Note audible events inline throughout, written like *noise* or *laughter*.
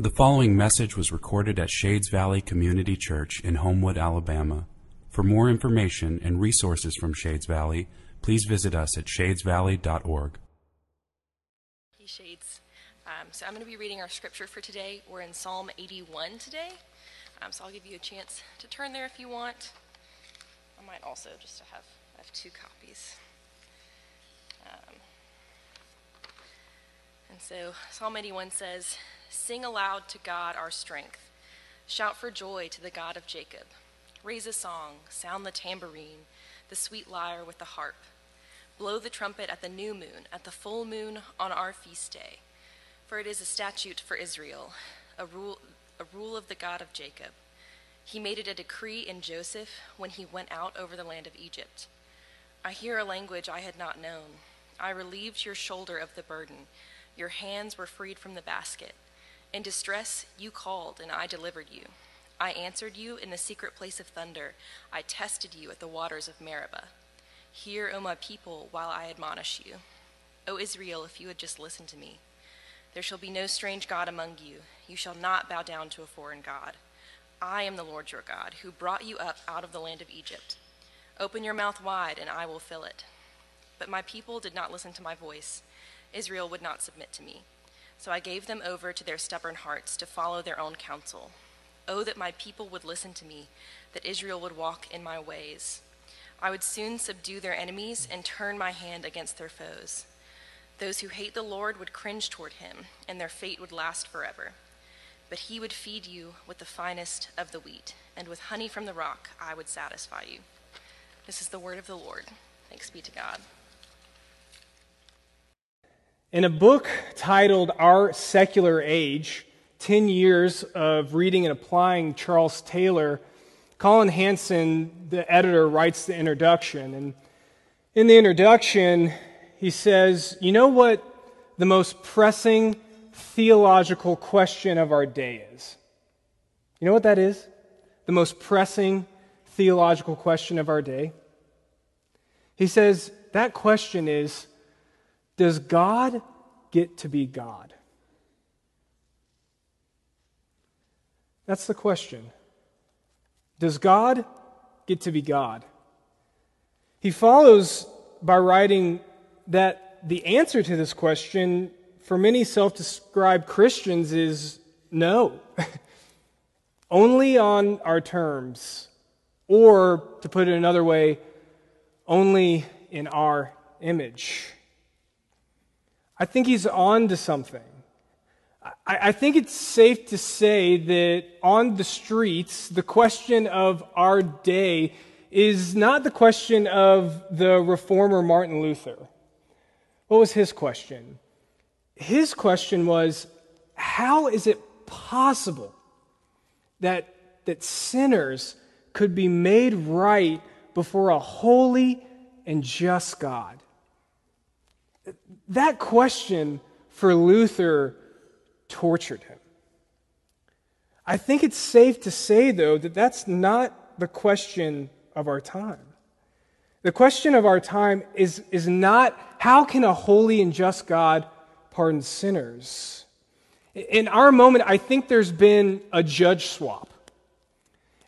The following message was recorded at Shades Valley Community Church in Homewood, Alabama. For more information and resources from Shades Valley, please visit us at shadesvalley.org. Hey, Shades. Um, so I'm going to be reading our scripture for today. We're in Psalm 81 today. Um, so I'll give you a chance to turn there if you want. I might also just have, I have two copies. Um, and so Psalm 81 says, Sing aloud to God our strength. Shout for joy to the God of Jacob. Raise a song, sound the tambourine, the sweet lyre with the harp. Blow the trumpet at the new moon, at the full moon on our feast day. For it is a statute for Israel, a rule, a rule of the God of Jacob. He made it a decree in Joseph when he went out over the land of Egypt. I hear a language I had not known. I relieved your shoulder of the burden. Your hands were freed from the basket. In distress, you called, and I delivered you. I answered you in the secret place of thunder. I tested you at the waters of Meribah. Hear, O my people, while I admonish you. O Israel, if you would just listen to me. There shall be no strange God among you. You shall not bow down to a foreign God. I am the Lord your God, who brought you up out of the land of Egypt. Open your mouth wide, and I will fill it. But my people did not listen to my voice. Israel would not submit to me. So I gave them over to their stubborn hearts to follow their own counsel. Oh, that my people would listen to me, that Israel would walk in my ways. I would soon subdue their enemies and turn my hand against their foes. Those who hate the Lord would cringe toward him, and their fate would last forever. But he would feed you with the finest of the wheat, and with honey from the rock I would satisfy you. This is the word of the Lord. Thanks be to God. In a book titled Our Secular Age 10 Years of Reading and Applying Charles Taylor, Collin Hansen, the editor, writes the introduction. And in the introduction, he says, You know what the most pressing theological question of our day is? You know what that is? The most pressing theological question of our day? He says, That question is does God get to be God? That's the question. Does God get to be God? He follows by writing that the answer to this question for many self described Christians is no. *laughs* only on our terms. Or, to put it another way, only in our image. I think he's on to something. I, I think it's safe to say that on the streets, the question of our day is not the question of the reformer Martin Luther. What was his question? His question was how is it possible that, that sinners could be made right before a holy and just God? That question for Luther tortured him. I think it's safe to say, though, that that's not the question of our time. The question of our time is, is not how can a holy and just God pardon sinners? In our moment, I think there's been a judge swap.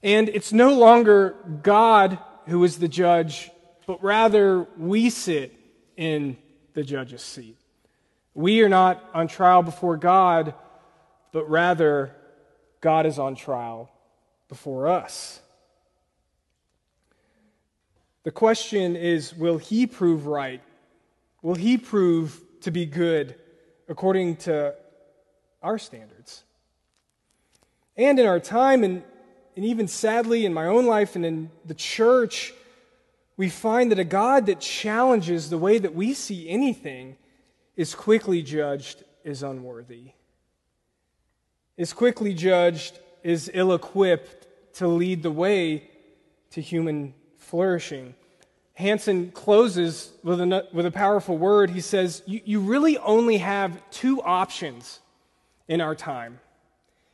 And it's no longer God who is the judge, but rather we sit in the judge's seat. We are not on trial before God, but rather God is on trial before us. The question is will he prove right? Will he prove to be good according to our standards? And in our time, and, and even sadly in my own life and in the church, we find that a God that challenges the way that we see anything is quickly judged as unworthy, is quickly judged as ill equipped to lead the way to human flourishing. Hansen closes with a, with a powerful word. He says, you, you really only have two options in our time.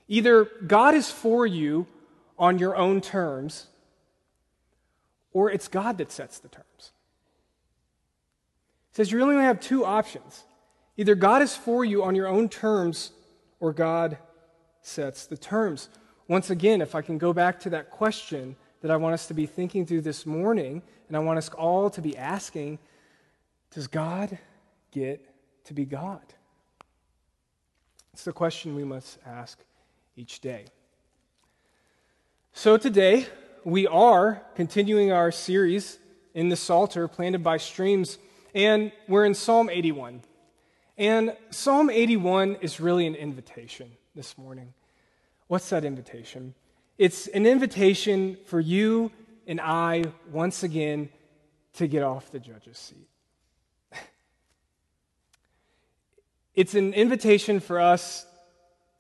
Either God is for you on your own terms, or it's God that sets the terms. He says you really only have two options. Either God is for you on your own terms, or God sets the terms. Once again, if I can go back to that question that I want us to be thinking through this morning, and I want us all to be asking Does God get to be God? It's the question we must ask each day. So today, we are continuing our series in the Psalter planted by streams, and we're in Psalm 81. And Psalm 81 is really an invitation this morning. What's that invitation? It's an invitation for you and I, once again, to get off the judge's seat. *laughs* It's an invitation for us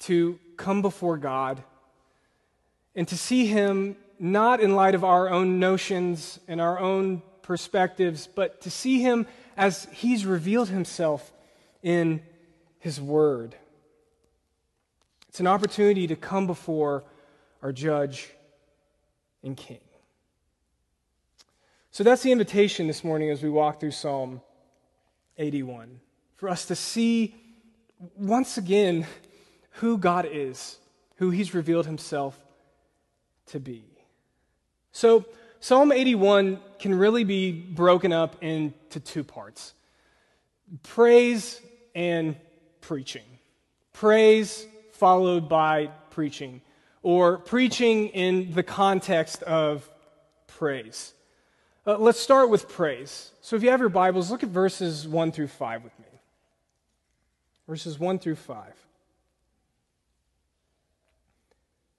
to come before God and to see Him not in light of our own notions and our own perspectives, but to see Him as He's revealed Himself in His Word. It's an opportunity to come before our judge and king. So that's the invitation this morning as we walk through Psalm 81 for us to see once again who God is, who He's revealed Himself to be. So, Psalm 81 can really be broken up into two parts praise and preaching. Praise followed by preaching, or preaching in the context of praise. Uh, let's start with praise. So if you have your Bibles, look at verses 1 through 5 with me. Verses 1 through 5.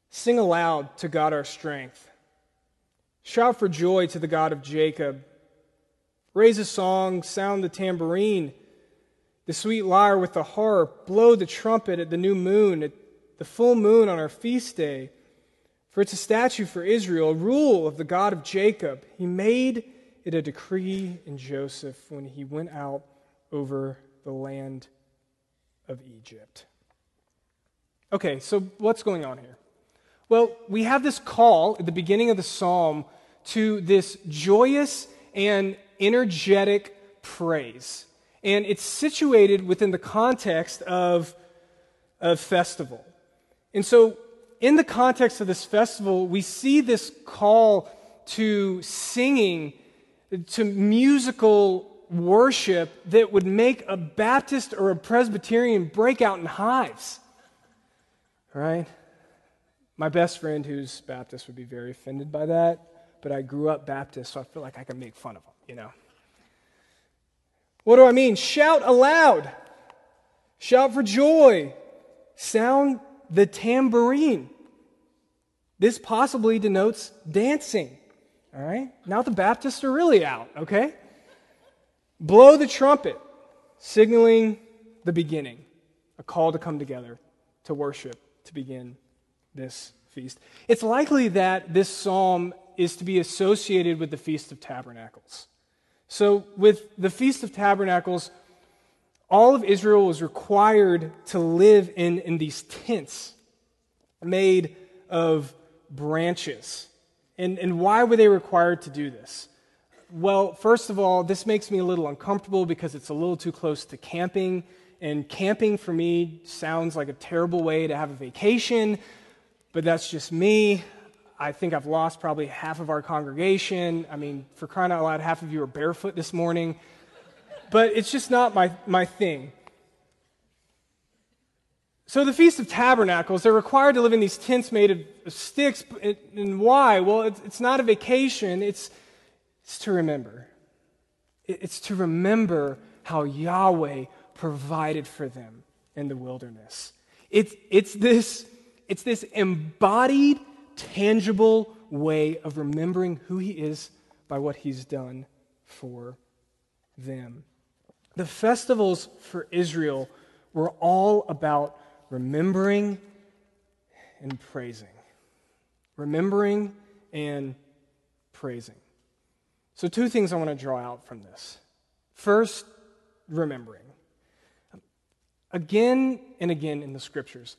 Sing aloud to God our strength. Shout for joy to the God of Jacob. Raise a song, sound the tambourine the sweet lyre with the harp, blow the trumpet at the new moon, at the full moon on our feast day. For it's a statute for Israel, a rule of the God of Jacob. He made it a decree in Joseph when he went out over the land of Egypt. Okay, so what's going on here? Well, we have this call at the beginning of the psalm to this joyous and energetic praise. And it's situated within the context of a festival. And so, in the context of this festival, we see this call to singing, to musical worship that would make a Baptist or a Presbyterian break out in hives. Right? My best friend who's Baptist would be very offended by that, but I grew up Baptist, so I feel like I can make fun of him, you know? What do I mean? Shout aloud. Shout for joy. Sound the tambourine. This possibly denotes dancing. All right? Now the Baptists are really out, okay? Blow the trumpet, signaling the beginning, a call to come together to worship, to begin this feast. It's likely that this psalm is to be associated with the Feast of Tabernacles. So, with the Feast of Tabernacles, all of Israel was required to live in, in these tents made of branches. And, and why were they required to do this? Well, first of all, this makes me a little uncomfortable because it's a little too close to camping. And camping for me sounds like a terrible way to have a vacation, but that's just me. I think I've lost probably half of our congregation. I mean, for crying out loud, half of you are barefoot this morning. But it's just not my, my thing. So, the Feast of Tabernacles, they're required to live in these tents made of, sticks. And why? Well, it's, it's not a vacation, it's, it's to remember. It's to remember how Yahweh provided for them in the wilderness. It's, it's, this, it's this embodied tangible way of remembering who he is by what he's done for them. The festivals for Israel were all about remembering and praising. Remembering and praising. So, two things I want to draw out from this. First, remembering. Again and again in the scriptures,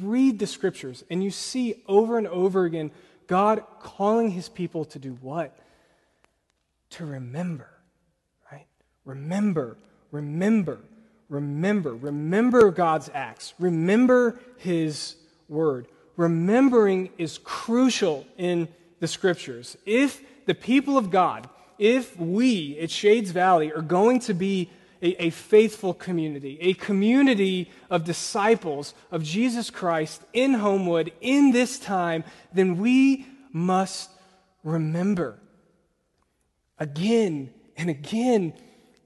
read the scriptures and you see over and over again God calling his people to do what? To remember, right? Remember, remember, remember. Remember God's acts. Remember his word. Remembering is crucial in the scriptures. If the people of God, if we at Shades Valley are going to be a, a, faithful community, a community of disciples of Jesus Christ in Homewood in this time, then we must remember again and again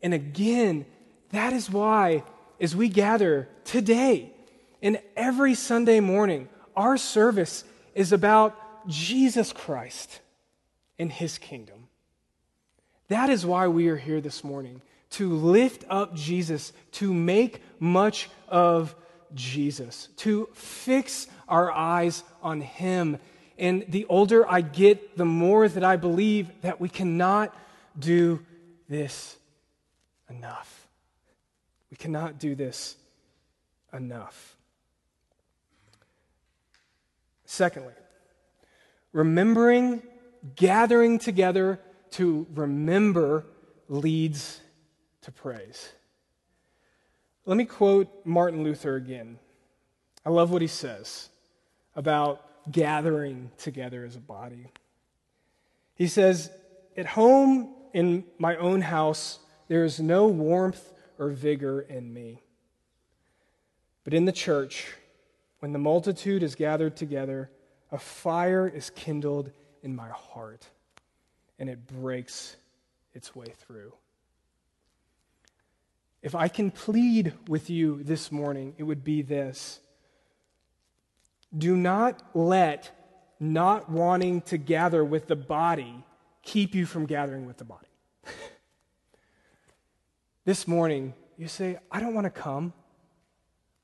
and again. That is why, as we gather today and every Sunday morning, our service is about Jesus Christ and his kingdom. That is why we are here this morning to lift up Jesus, to make much of Jesus, to fix our eyes on Him. And the older I get, the more that I believe that we cannot do this enough. We cannot do this enough. Secondly, remembering, gathering together to remember leads to praise. Let me quote Martin Luther again. I love what he says about gathering together as a body. He says, At home in my own house, there is no warmth or vigor in me. But in the church, when the multitude is gathered together, a fire is kindled in my heart, and it breaks its way through. If I can plead with you this morning, it would be this Do not let not wanting to gather with the body keep you from gathering with the body. *laughs* this morning, you say, I don't want to come.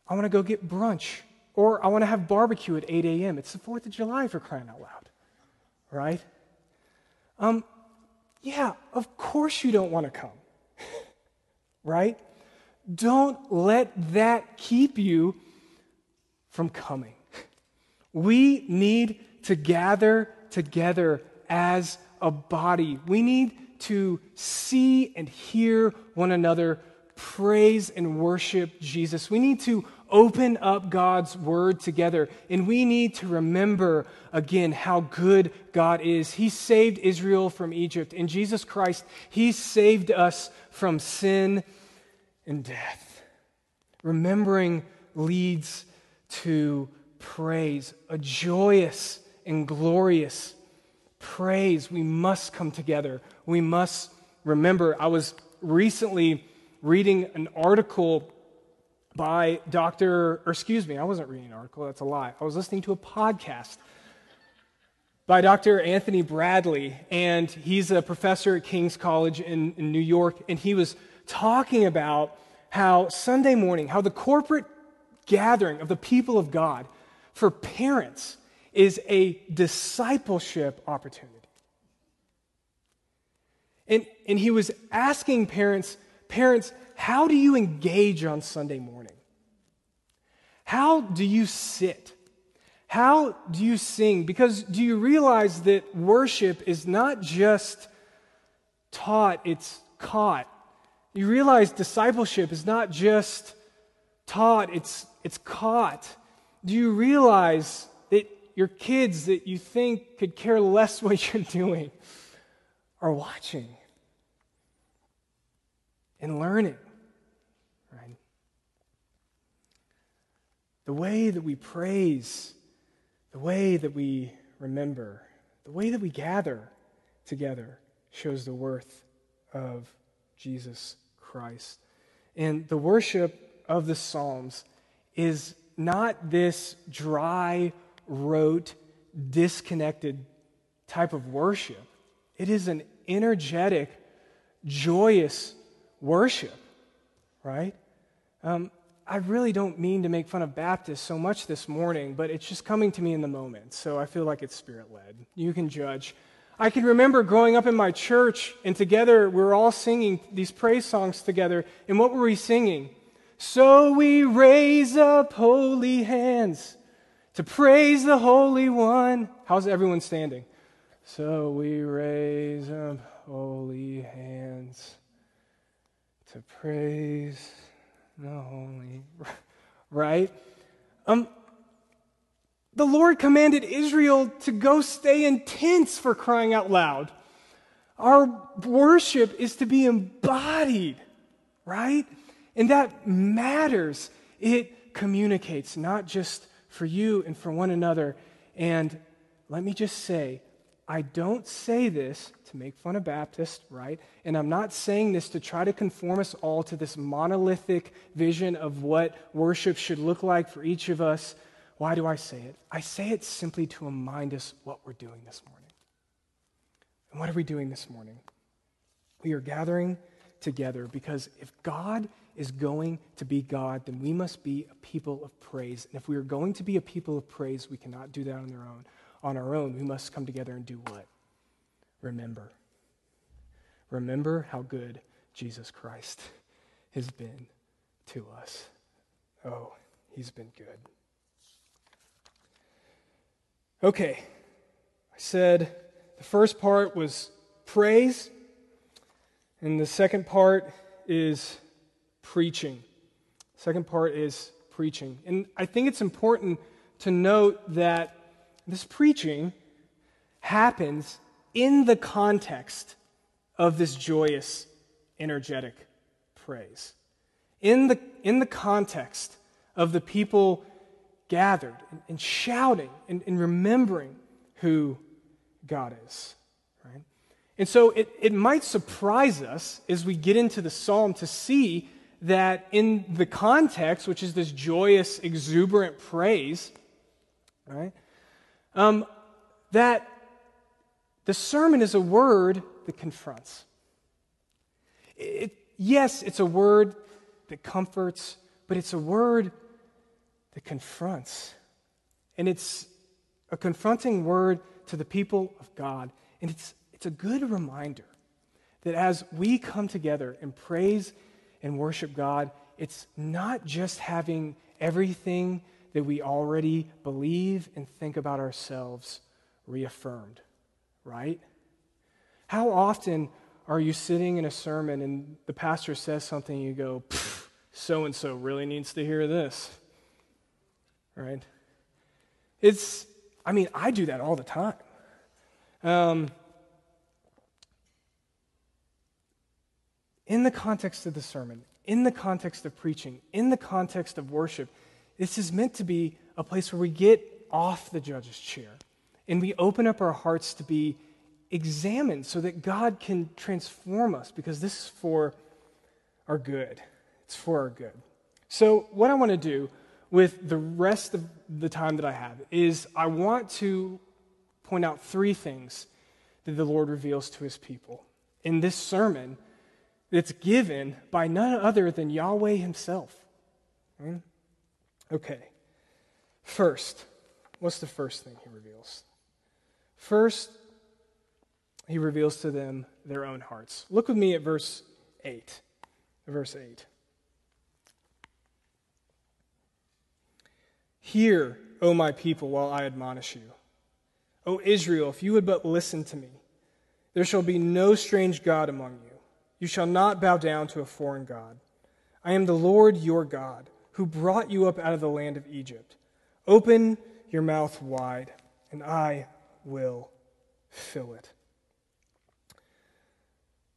I want to go get brunch. Or I want to have barbecue at 8 a.m. It's the 4th of July for crying out loud. Right? Um, yeah, of course you don't want to come. *laughs* right? Don't let that keep you from coming. We need to gather together as a body. We need to see and hear one another praise and worship Jesus. We need to open up God's word together and we need to remember again how good God is. He saved Israel from Egypt. In Jesus Christ, He saved us from sin and death. Remembering leads to praise, a joyous and glorious praise. We must come together. We must remember. I was recently reading an article by Dr. or excuse me, I wasn't reading an article, that's a lie. I was listening to a podcast by Dr. Anthony Bradley, and he's a professor at King's College in, in New York, and he was talking about how Sunday morning, how the corporate gathering of the people of God for parents is a discipleship opportunity. And, and he was asking parents, parents, how do you engage on Sunday morning? How do you sit? How do you sing? Because do you realize that worship is not just taught, it's caught. You realize discipleship is not just taught, it's, it's caught. Do you realize that your kids that you think could care less *laughs* what you're doing are watching and learning? Right? The way that we praise, the way that we remember, the way that we gather together shows the worth of Jesus Christ. And the worship of the Psalms is not this dry, rote, disconnected type of worship. It is an energetic, joyous worship, right? Um, I really don't mean to make fun of Baptists so much this morning, but it's just coming to me in the moment, so I feel like it's spirit led. You can judge. I can remember growing up in my church, and together we were all singing these praise songs together. And what were we singing? So we raise up holy hands to praise the Holy One. How's everyone standing? So we raise up holy hands to praise the Holy. *laughs* Right? Um, The Lord commanded Israel to go stay in tents for crying out loud. Our worship is to be embodied, right? And that matters. It communicates, not just for you and for one another. And let me just say, I don't say this to make fun of Baptists, right? And I'm not saying this to try to conform us all to this monolithic vision of what worship should look like for each of us. Why do I say it? I say it simply to remind us what we're doing this morning. And what are we doing this morning? We are gathering together because if God is going to be God, then we must be a people of praise. And if we are going to be a people of praise, we cannot do that on our own. On our own, we must come together and do what? Remember. Remember how good Jesus Christ has been to us. Oh, he's been good. Okay, I said the first part was praise, and the second part is preaching. Second part is preaching. And I think it's important to note that this preaching happens in the context of this joyous, energetic praise. In the, in the context of the people gathered and, and shouting and, and remembering who God is. Right? And so it, it might surprise us as we get into the psalm to see that in the context, which is this joyous, exuberant praise, right, um, that the sermon is a word that confronts. It, yes, it's a word that comforts, but it's a word that confronts. And it's a confronting word to the people of God. And it's, it's a good reminder that as we come together and praise and worship God, it's not just having everything that we already believe and think about ourselves reaffirmed, right? How often are you sitting in a sermon and the pastor says something and you go, so and so really needs to hear this? Right? It's I mean, I do that all the time. Um, in the context of the sermon, in the context of preaching, in the context of worship, this is meant to be a place where we get off the judge's chair and we open up our hearts to be examined so that God can transform us because this is for our good. It's for our good. So, what I want to do with the rest of the time that I have is I want to point out three things that the Lord reveals to his people in this sermon that's given by none other than Yahweh himself. Hmm? Okay. First, what's the first thing he reveals? First, he reveals to them their own hearts. Look with me at verse 8. Verse 8. Hear, O my people, while I admonish you. O Israel, if you would but listen to me, there shall be no strange God among you. You shall not bow down to a foreign God. I am the Lord your God, who brought you up out of the land of Egypt. Open your mouth wide, and I will fill it.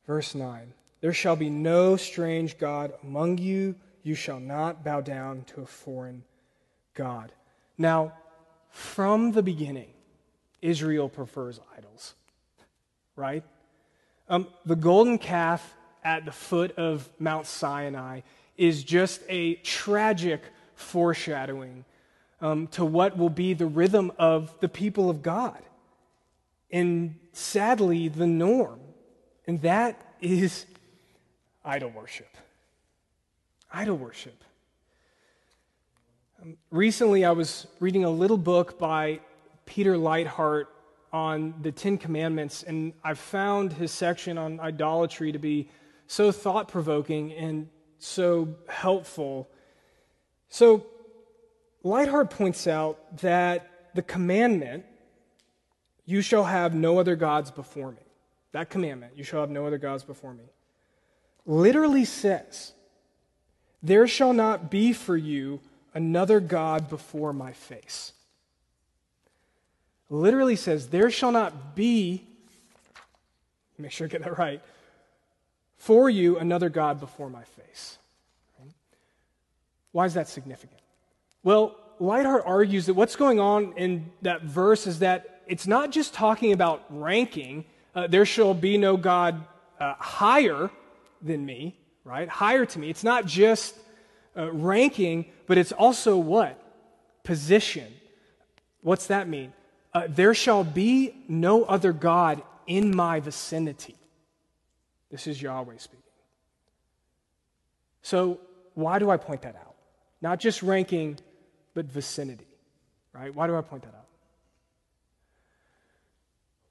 Verse 9 There shall be no strange God among you. You shall not bow down to a foreign God. Now, from the beginning, Israel prefers idols, right? Um, the golden calf at the foot of Mount Sinai is just a tragic foreshadowing um, to what will be the rhythm of the people of God. And sadly, the norm. And that is idol worship. Idol worship. Um, recently, I was reading a little book by Peter Leithart on the Ten Commandments, and I found his section on idolatry to be so thought provoking and so helpful. So, Leithart points out that the commandment, you shall have no other gods before me, that commandment, you shall have no other gods before me, literally says, There shall not be for you another God before my face. literally says, There shall not be, make sure I get that right, for you another God before my face. Why is that significant? Well, Leithart argues that what's going on in that verse is that it's not just talking about ranking. Uh, there shall be no God uh, higher than me, right? Higher to me. It's not just uh, ranking, but it's also what? Position. What's that mean? Uh, there shall be no other God in my vicinity. This is Yahweh speaking. So, why do I point that out? Not just ranking, but vicinity, right? Why do I point that out?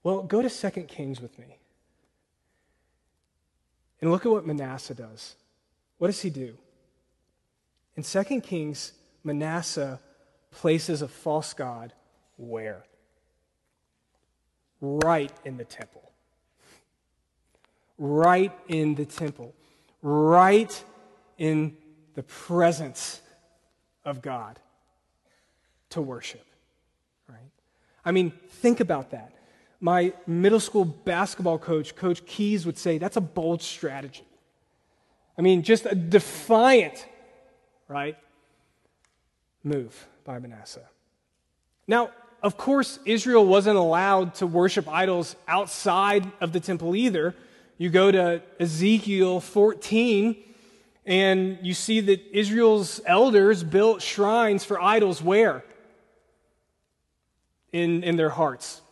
Well, go to 2 Kings with me. And look at what Manasseh does. What does he do? In 2 Kings, Manasseh places a false god where? Right in the temple. Right in the temple. Right in the presence of God to worship. Right? I mean, think about that my middle school basketball coach, Coach Keys, would say that's a bold strategy. I mean, just a defiant, right, move by Manasseh. Now, of course, Israel wasn't allowed to worship idols outside of the temple either. You go to Ezekiel 14, and you see that Israel's elders built shrines for idols where? In, in their hearts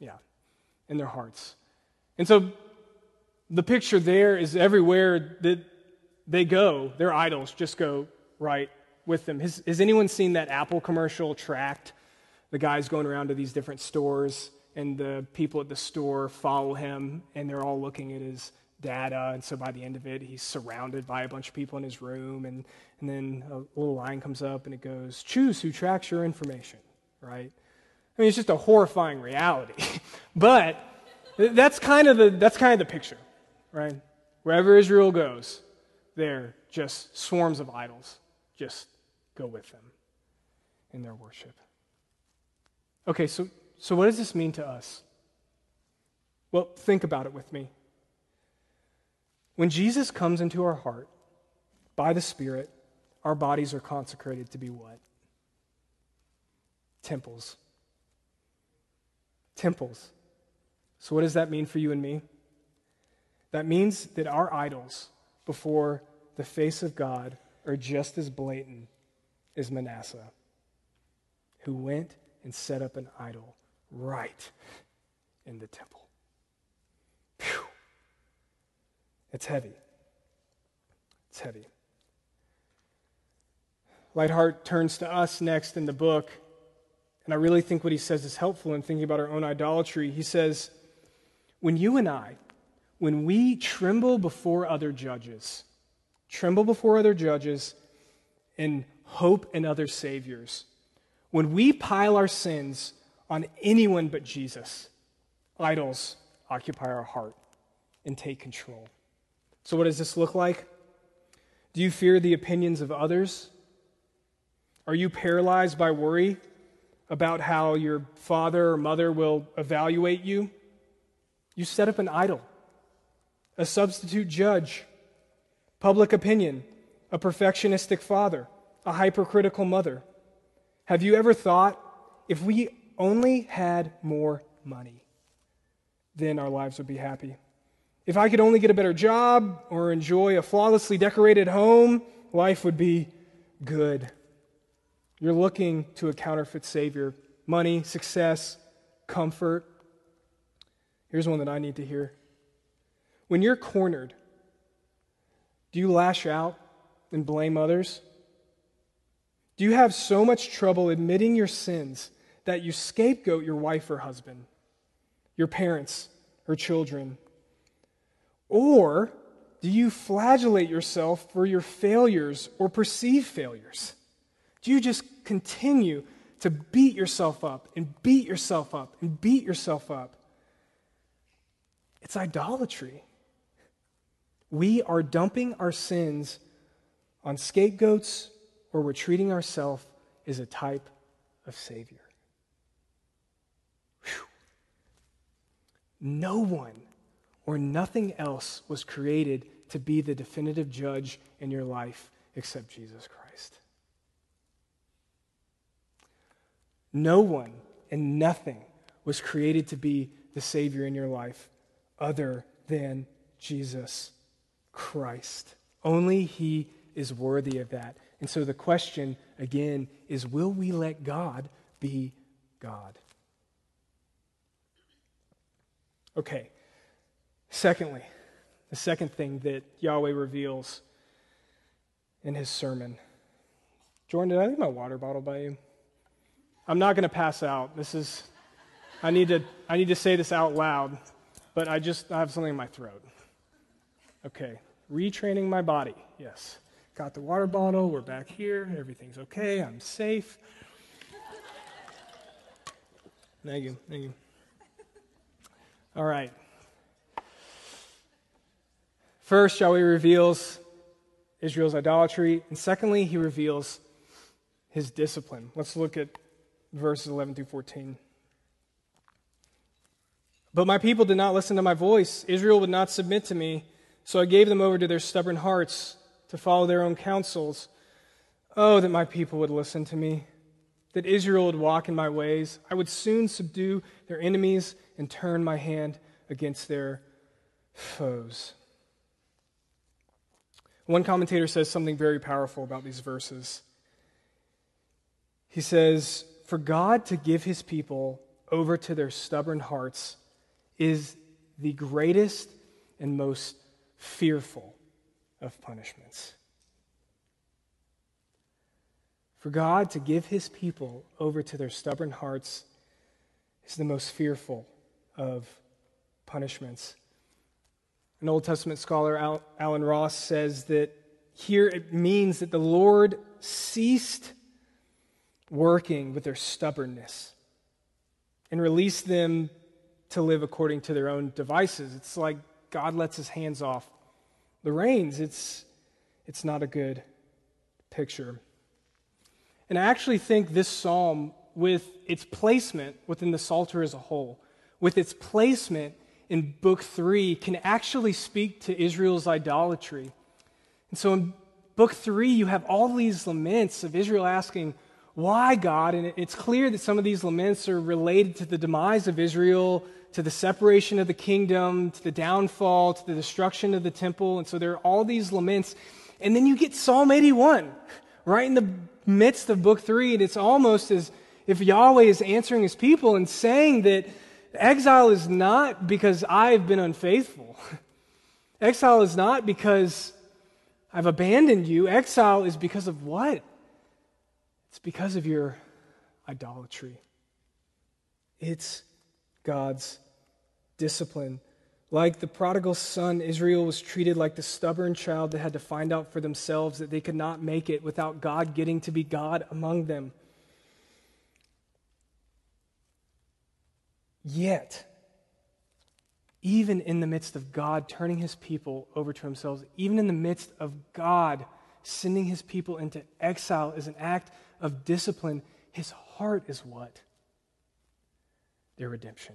Yeah, in their hearts. And so the picture there is everywhere that they go, their idols just go right with them. Has, has anyone seen that Apple commercial tracked? The guy's going around to these different stores, and the people at the store follow him, and they're all looking at his data. And so by the end of it, he's surrounded by a bunch of people in his room. And, and then a little line comes up and it goes, Choose who tracks your information, right? I mean, it's just a horrifying reality. *laughs* but that's kind of the that's kind of the picture, right? Wherever Israel goes, there just swarms of idols just go with them in their worship. Okay, so so what does this mean to us? Well, think about it with me. When Jesus comes into our heart by the Spirit, our bodies are consecrated to be what? Temples temples. So, what does that mean for you and me? That means that our idols before the face of God are just as blatant as Manasseh, who went and set up an idol right in the temple. It's heavy. It's heavy. Leithart turns to us next in the book and I really think what he says is helpful in thinking about our own idolatry. He says, When you and I, when we tremble before other judges, tremble before other judges and hope in other saviors, when we pile our sins on anyone but Jesus, idols occupy our heart and take control. So, what does this look like? Do you fear the opinions of others? Are you paralyzed by worry about how your father or mother will evaluate you, you set up an idol, a substitute judge, public opinion, a perfectionistic father, a hypercritical mother. Have you ever thought if we only had more money, then our lives would be happy? If I could only get a better job or enjoy a flawlessly decorated home, life would be good. You're looking to a counterfeit Savior money, success, comfort. Here's one that I need to hear. When you're cornered, do you lash out and blame others? Do you have so much trouble admitting your sins that you scapegoat your wife or husband, your parents or children? Or do you flagellate yourself for your failures or perceived failures? Do you just continue to beat yourself up and beat yourself up and beat yourself up? It's idolatry. We are dumping our sins on scapegoats or we're treating ourselves as a type of Savior. no one or nothing else was created to be the definitive judge in your life except Jesus Christ. No one and nothing was created to be the Savior in your life other than Jesus Christ. Only He is worthy of that. And so the question, again, is will we let God be God? Okay. Secondly, the second thing that Yahweh reveals in his sermon. Jordan, did I leave my water bottle by you? I'm not going to pass out. This is, I need to, I need to say this out loud, but I just I have something in my throat. Okay, retraining my body. Yes. Got the water bottle. We're back here. Everything's okay. I'm safe. Thank you. Thank you. All right. First, Yahweh reveals Israel's idolatry, and secondly, he reveals his discipline. Let's look at verses 11 through 14. But my people did not listen to my voice. Israel would not submit to me, so I gave them over to their stubborn hearts to follow their own counsels. Oh, that my people would listen to me, that Israel would walk in my ways. I would soon subdue their enemies and turn my hand against their foes. One commentator says something very powerful about these verses. He says, For God to give his people over to their stubborn hearts is the greatest and most fearful of punishments. For God to give his people over to their stubborn hearts is the most fearful of punishments. An Old Testament scholar, Allen Ross, says that here it means that the Lord ceased working with their stubbornness and released them to live according to their own devices. It's like God lets his hands off the reins. It's, it's not a good picture. And I actually think this psalm, with its placement within the Psalter as a whole, with its placement in Book 3, can actually speak to Israel's idolatry. And so in Book 3, you have all these laments of Israel asking, Why, God? And it's clear that some of these laments are related to the demise of Israel to the separation of the kingdom, to the downfall, to the destruction of the temple. And so there are all these laments. And then you get Psalm 81 right in the midst of book three. And it's almost as if Yahweh is answering his people and saying that exile is not because I've been unfaithful. *laughs* Exile is not because I've abandoned you. Exile is because of what? It's because of your idolatry. It's God's discipline. Like the prodigal son, Israel was treated like the stubborn child that had to find out for themselves that they could not make it without God getting to be God among them. Yet, even in the midst of God turning his people over to himself, even in the midst of God sending his people into exile as an act of discipline, his heart is what? Their redemption.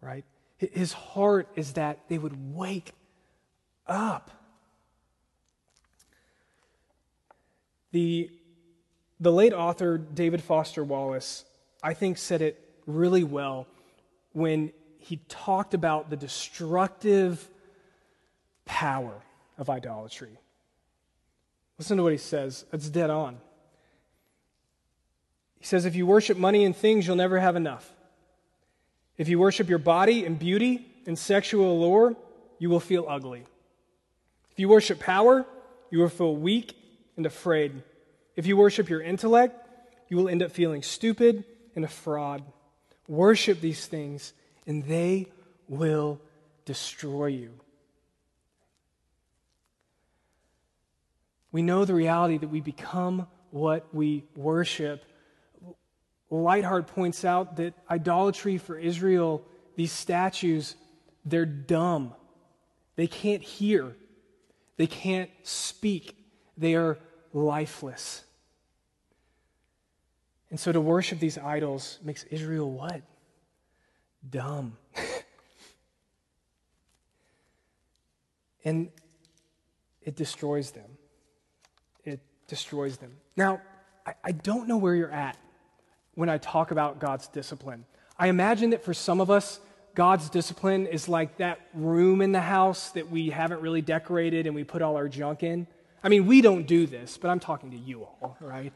Right? His heart is that they would wake up. The, the late author David Foster Wallace, I think, said it really well when he talked about the destructive power of idolatry. Listen to what he says. It's dead on. He says, if you worship money and things, you'll never have enough. If you worship your body and beauty and sexual allure, you will feel ugly. If you worship power, you will feel weak and afraid. If you worship your intellect, you will end up feeling stupid and a fraud. Worship these things, and they will destroy you. We know the reality that we become what we worship. Leithart points out that idolatry for Israel, these statues, they're dumb. They can't hear, they can't speak, they are lifeless. And so to worship these idols makes Israel what? dumb. *laughs* and it destroys them. It destroys them. Now, I, I don't know where you're at when I talk about God's discipline. I imagine that for some of us, God's discipline is like that room in the house that we haven't really decorated and we put all our junk in. I mean, we don't do this, but I'm talking to you all, right?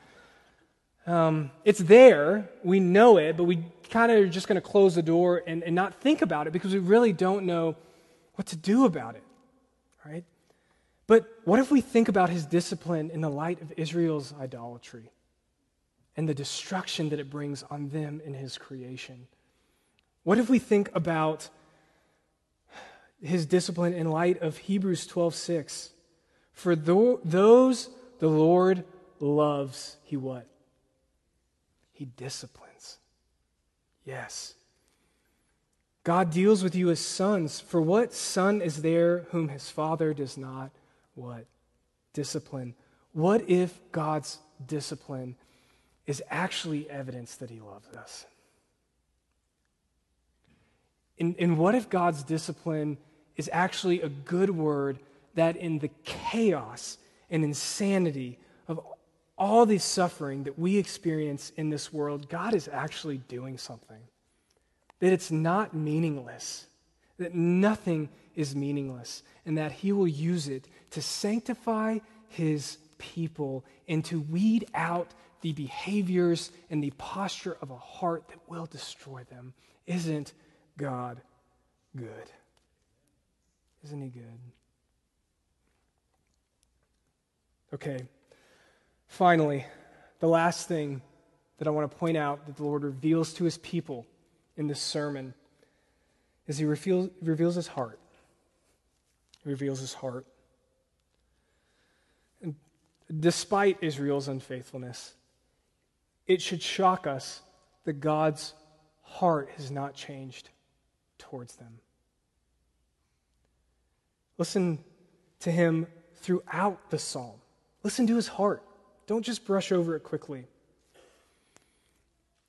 Um, it's there, we know it, but we kind of are just going to close the door and, and not think about it because we really don't know what to do about it, right? But what if we think about his discipline in the light of Israel's idolatry and the destruction that it brings on them in his creation? What if we think about his discipline in light of Hebrews 12:6? For those the Lord loves, he what? He disciplines. Yes. God deals with you as sons. For what son is there whom his father does not what? Discipline. What if God's discipline is actually evidence that he loves us? And, and what if God's discipline is actually a good word that in the chaos and insanity of all the suffering that we experience in this world, God is actually doing something. That it's not meaningless, that nothing is meaningless, and that He will use it to sanctify His people and to weed out the behaviors and the posture of a heart that will destroy them. Isn't God good? Isn't He good? Okay. Finally, the last thing that I want to point out that the Lord reveals to his people in this sermon is he reveals, reveals his heart. He reveals his heart. And despite Israel's unfaithfulness, it should shock us that God's heart has not changed towards them. Listen to him throughout the psalm. Listen to his heart. Don't just brush over it quickly.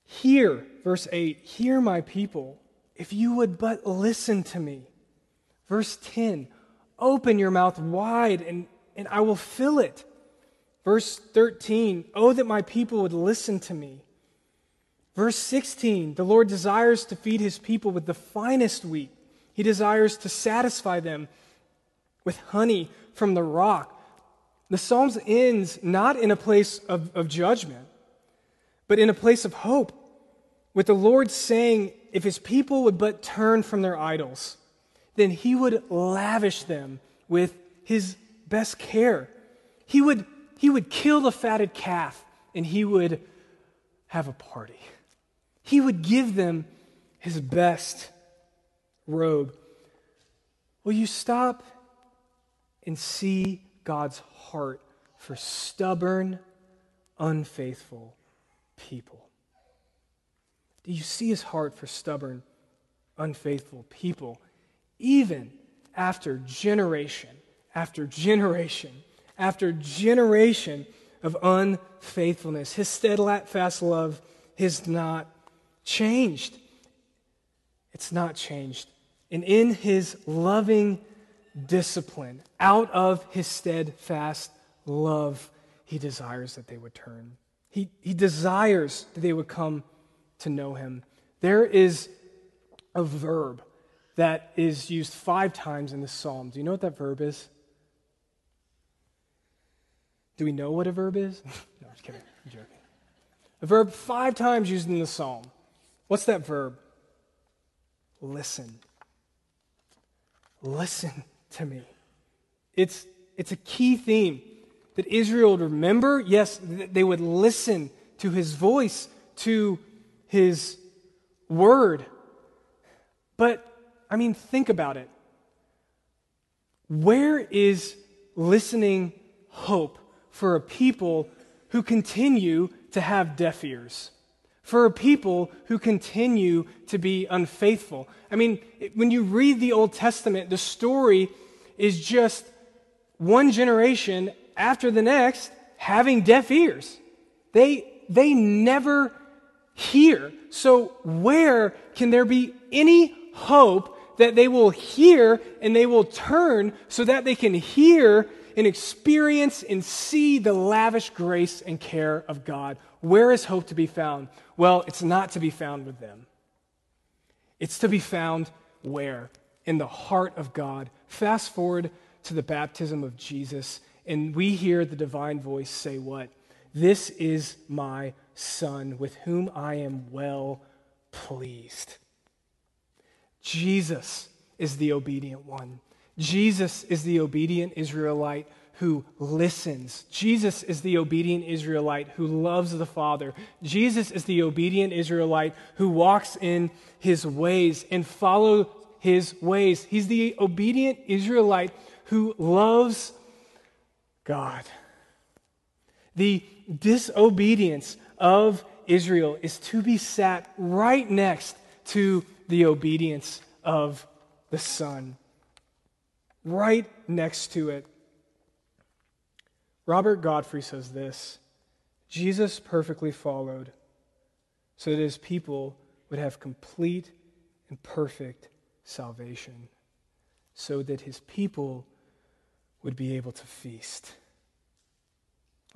Hear, verse 8, hear my people, if you would but listen to me. Verse 10, open your mouth wide and, and I will fill it. Verse 13, oh, that my people would listen to me. Verse 16, the Lord desires to feed his people with the finest wheat. He desires to satisfy them with honey from the rock. The Psalms ends not in a place of, of judgment, but in a place of hope, with the Lord saying, if his people would but turn from their idols, then he would lavish them with his best care. He would, he would kill the fatted calf and he would have a party. He would give them his best robe. Will you stop and see God's heart for stubborn, unfaithful people. Do you see his heart for stubborn, unfaithful people, even after generation after generation after generation of unfaithfulness? His steadfast love has not changed. It's not changed. And in his loving discipline. Out of his steadfast love, he desires that they would turn. He, he desires that they would come to know him. There is a verb that is used five times in the psalm. Do you know what that verb is? Do we know what a verb is? *laughs* no, I'm just kidding. I'm joking. A verb five times used in the psalm. What's that verb? Listen. Listen to me. It's, it's a key theme that Israel would remember. Yes, they would listen to his voice, to his word. But, I mean, think about it. Where is listening hope for a people who continue to have deaf ears? For a people who continue to be unfaithful? I mean, when you read the Old Testament, the story is just one generation after the next having deaf ears. They, they never hear. So, where can there be any hope that they will hear and they will turn so that they can hear and experience and see the lavish grace and care of God? Where is hope to be found? Well, it's not to be found with them. It's to be found where? In the heart of God. Fast forward to the baptism of Jesus, and we hear the divine voice say, What? This is my Son, with whom I am well pleased. Jesus is the obedient one. Jesus is the obedient Israelite who listens. Jesus is the obedient Israelite who loves the Father. Jesus is the obedient Israelite who walks in his ways and follow his ways. He's the obedient Israelite who loves God. The disobedience of Israel is to be sat right next to the obedience of the Son. Right next to it. Robert Godfrey says this Jesus perfectly followed so that his people would have complete and perfect salvation, so that his people would be able to feast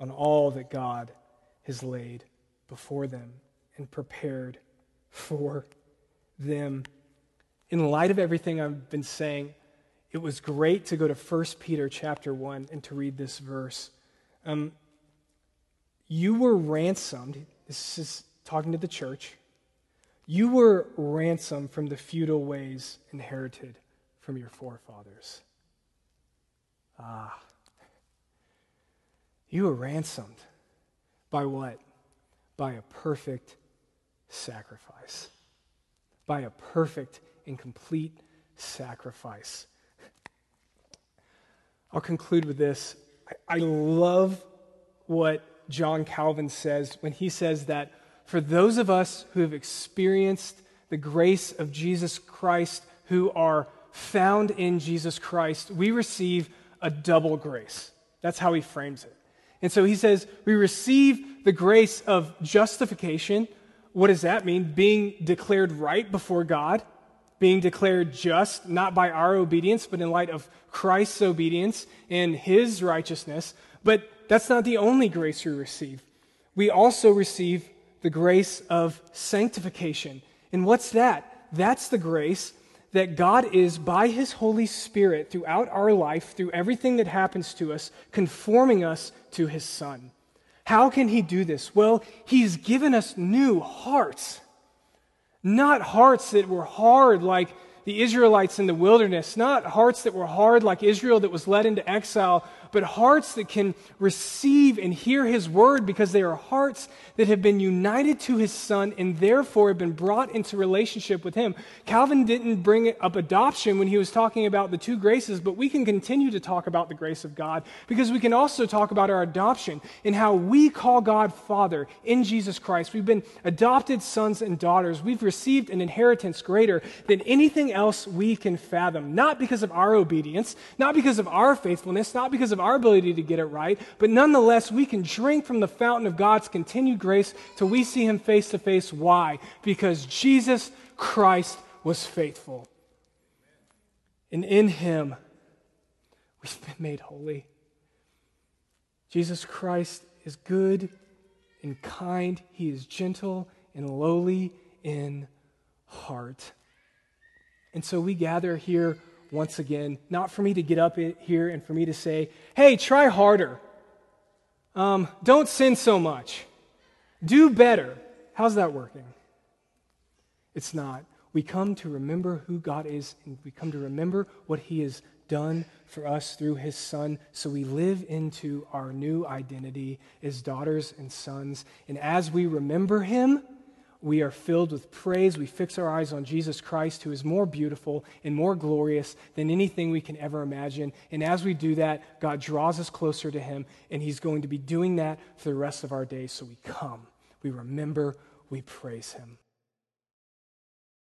on all that God has laid before them and prepared for them. In light of everything I've been saying, it was great to go to 1 Peter chapter 1 and to read this verse. Um, you were ransomed. This is talking to the church. You were ransomed from the futile ways inherited from your forefathers. Ah. You were ransomed. By what? By a perfect sacrifice. By a perfect and complete sacrifice. I'll conclude with this. I, I love what John Calvin says when he says that for those of us who have experienced the grace of Jesus Christ, who are found in Jesus Christ, we receive a double grace. That's how he frames it. And so he says, we receive the grace of justification. What does that mean? Being declared right before God, being declared just, not by our obedience, but in light of Christ's obedience and his righteousness. But that's not the only grace we receive. We also receive the grace of sanctification. And what's that? That's the grace that God is, by His Holy Spirit, throughout our life, through everything that happens to us, conforming us to His Son. How can He do this? Well, He's given us new hearts. Not hearts that were hard like the Israelites in the wilderness, not hearts that were hard like Israel that was led into exile, but hearts that can receive and hear his word because they are hearts that have been united to his son and therefore have been brought into relationship with him. Calvin didn't bring up adoption when he was talking about the two graces, but we can continue to talk about the grace of God because we can also talk about our adoption and how we call God Father in Jesus Christ. We've been adopted sons and daughters. We've received an inheritance greater than anything else we can fathom, not because of our obedience, not because of our faithfulness, not because of our ability to get it right, but nonetheless, we can drink from the fountain of God's continued grace till we see Him face to face. Why? Because Jesus Christ was faithful. And in Him, we've been made holy. Jesus Christ is good and kind, He is gentle and lowly in heart. And so we gather here once again, not for me to get up here and for me to say, hey, try harder. Um, don't sin so much. Do better. How's that working? It's not. We come to remember who God is, and we come to remember what He has done for us through His Son. So we live into our new identity as daughters and sons. And as we remember Him, we are filled with praise. We fix our eyes on Jesus Christ, who is more beautiful and more glorious than anything we can ever imagine. And as we do that, God draws us closer to Him, and He's going to be doing that for the rest of our days. So we come, we remember, we praise Him.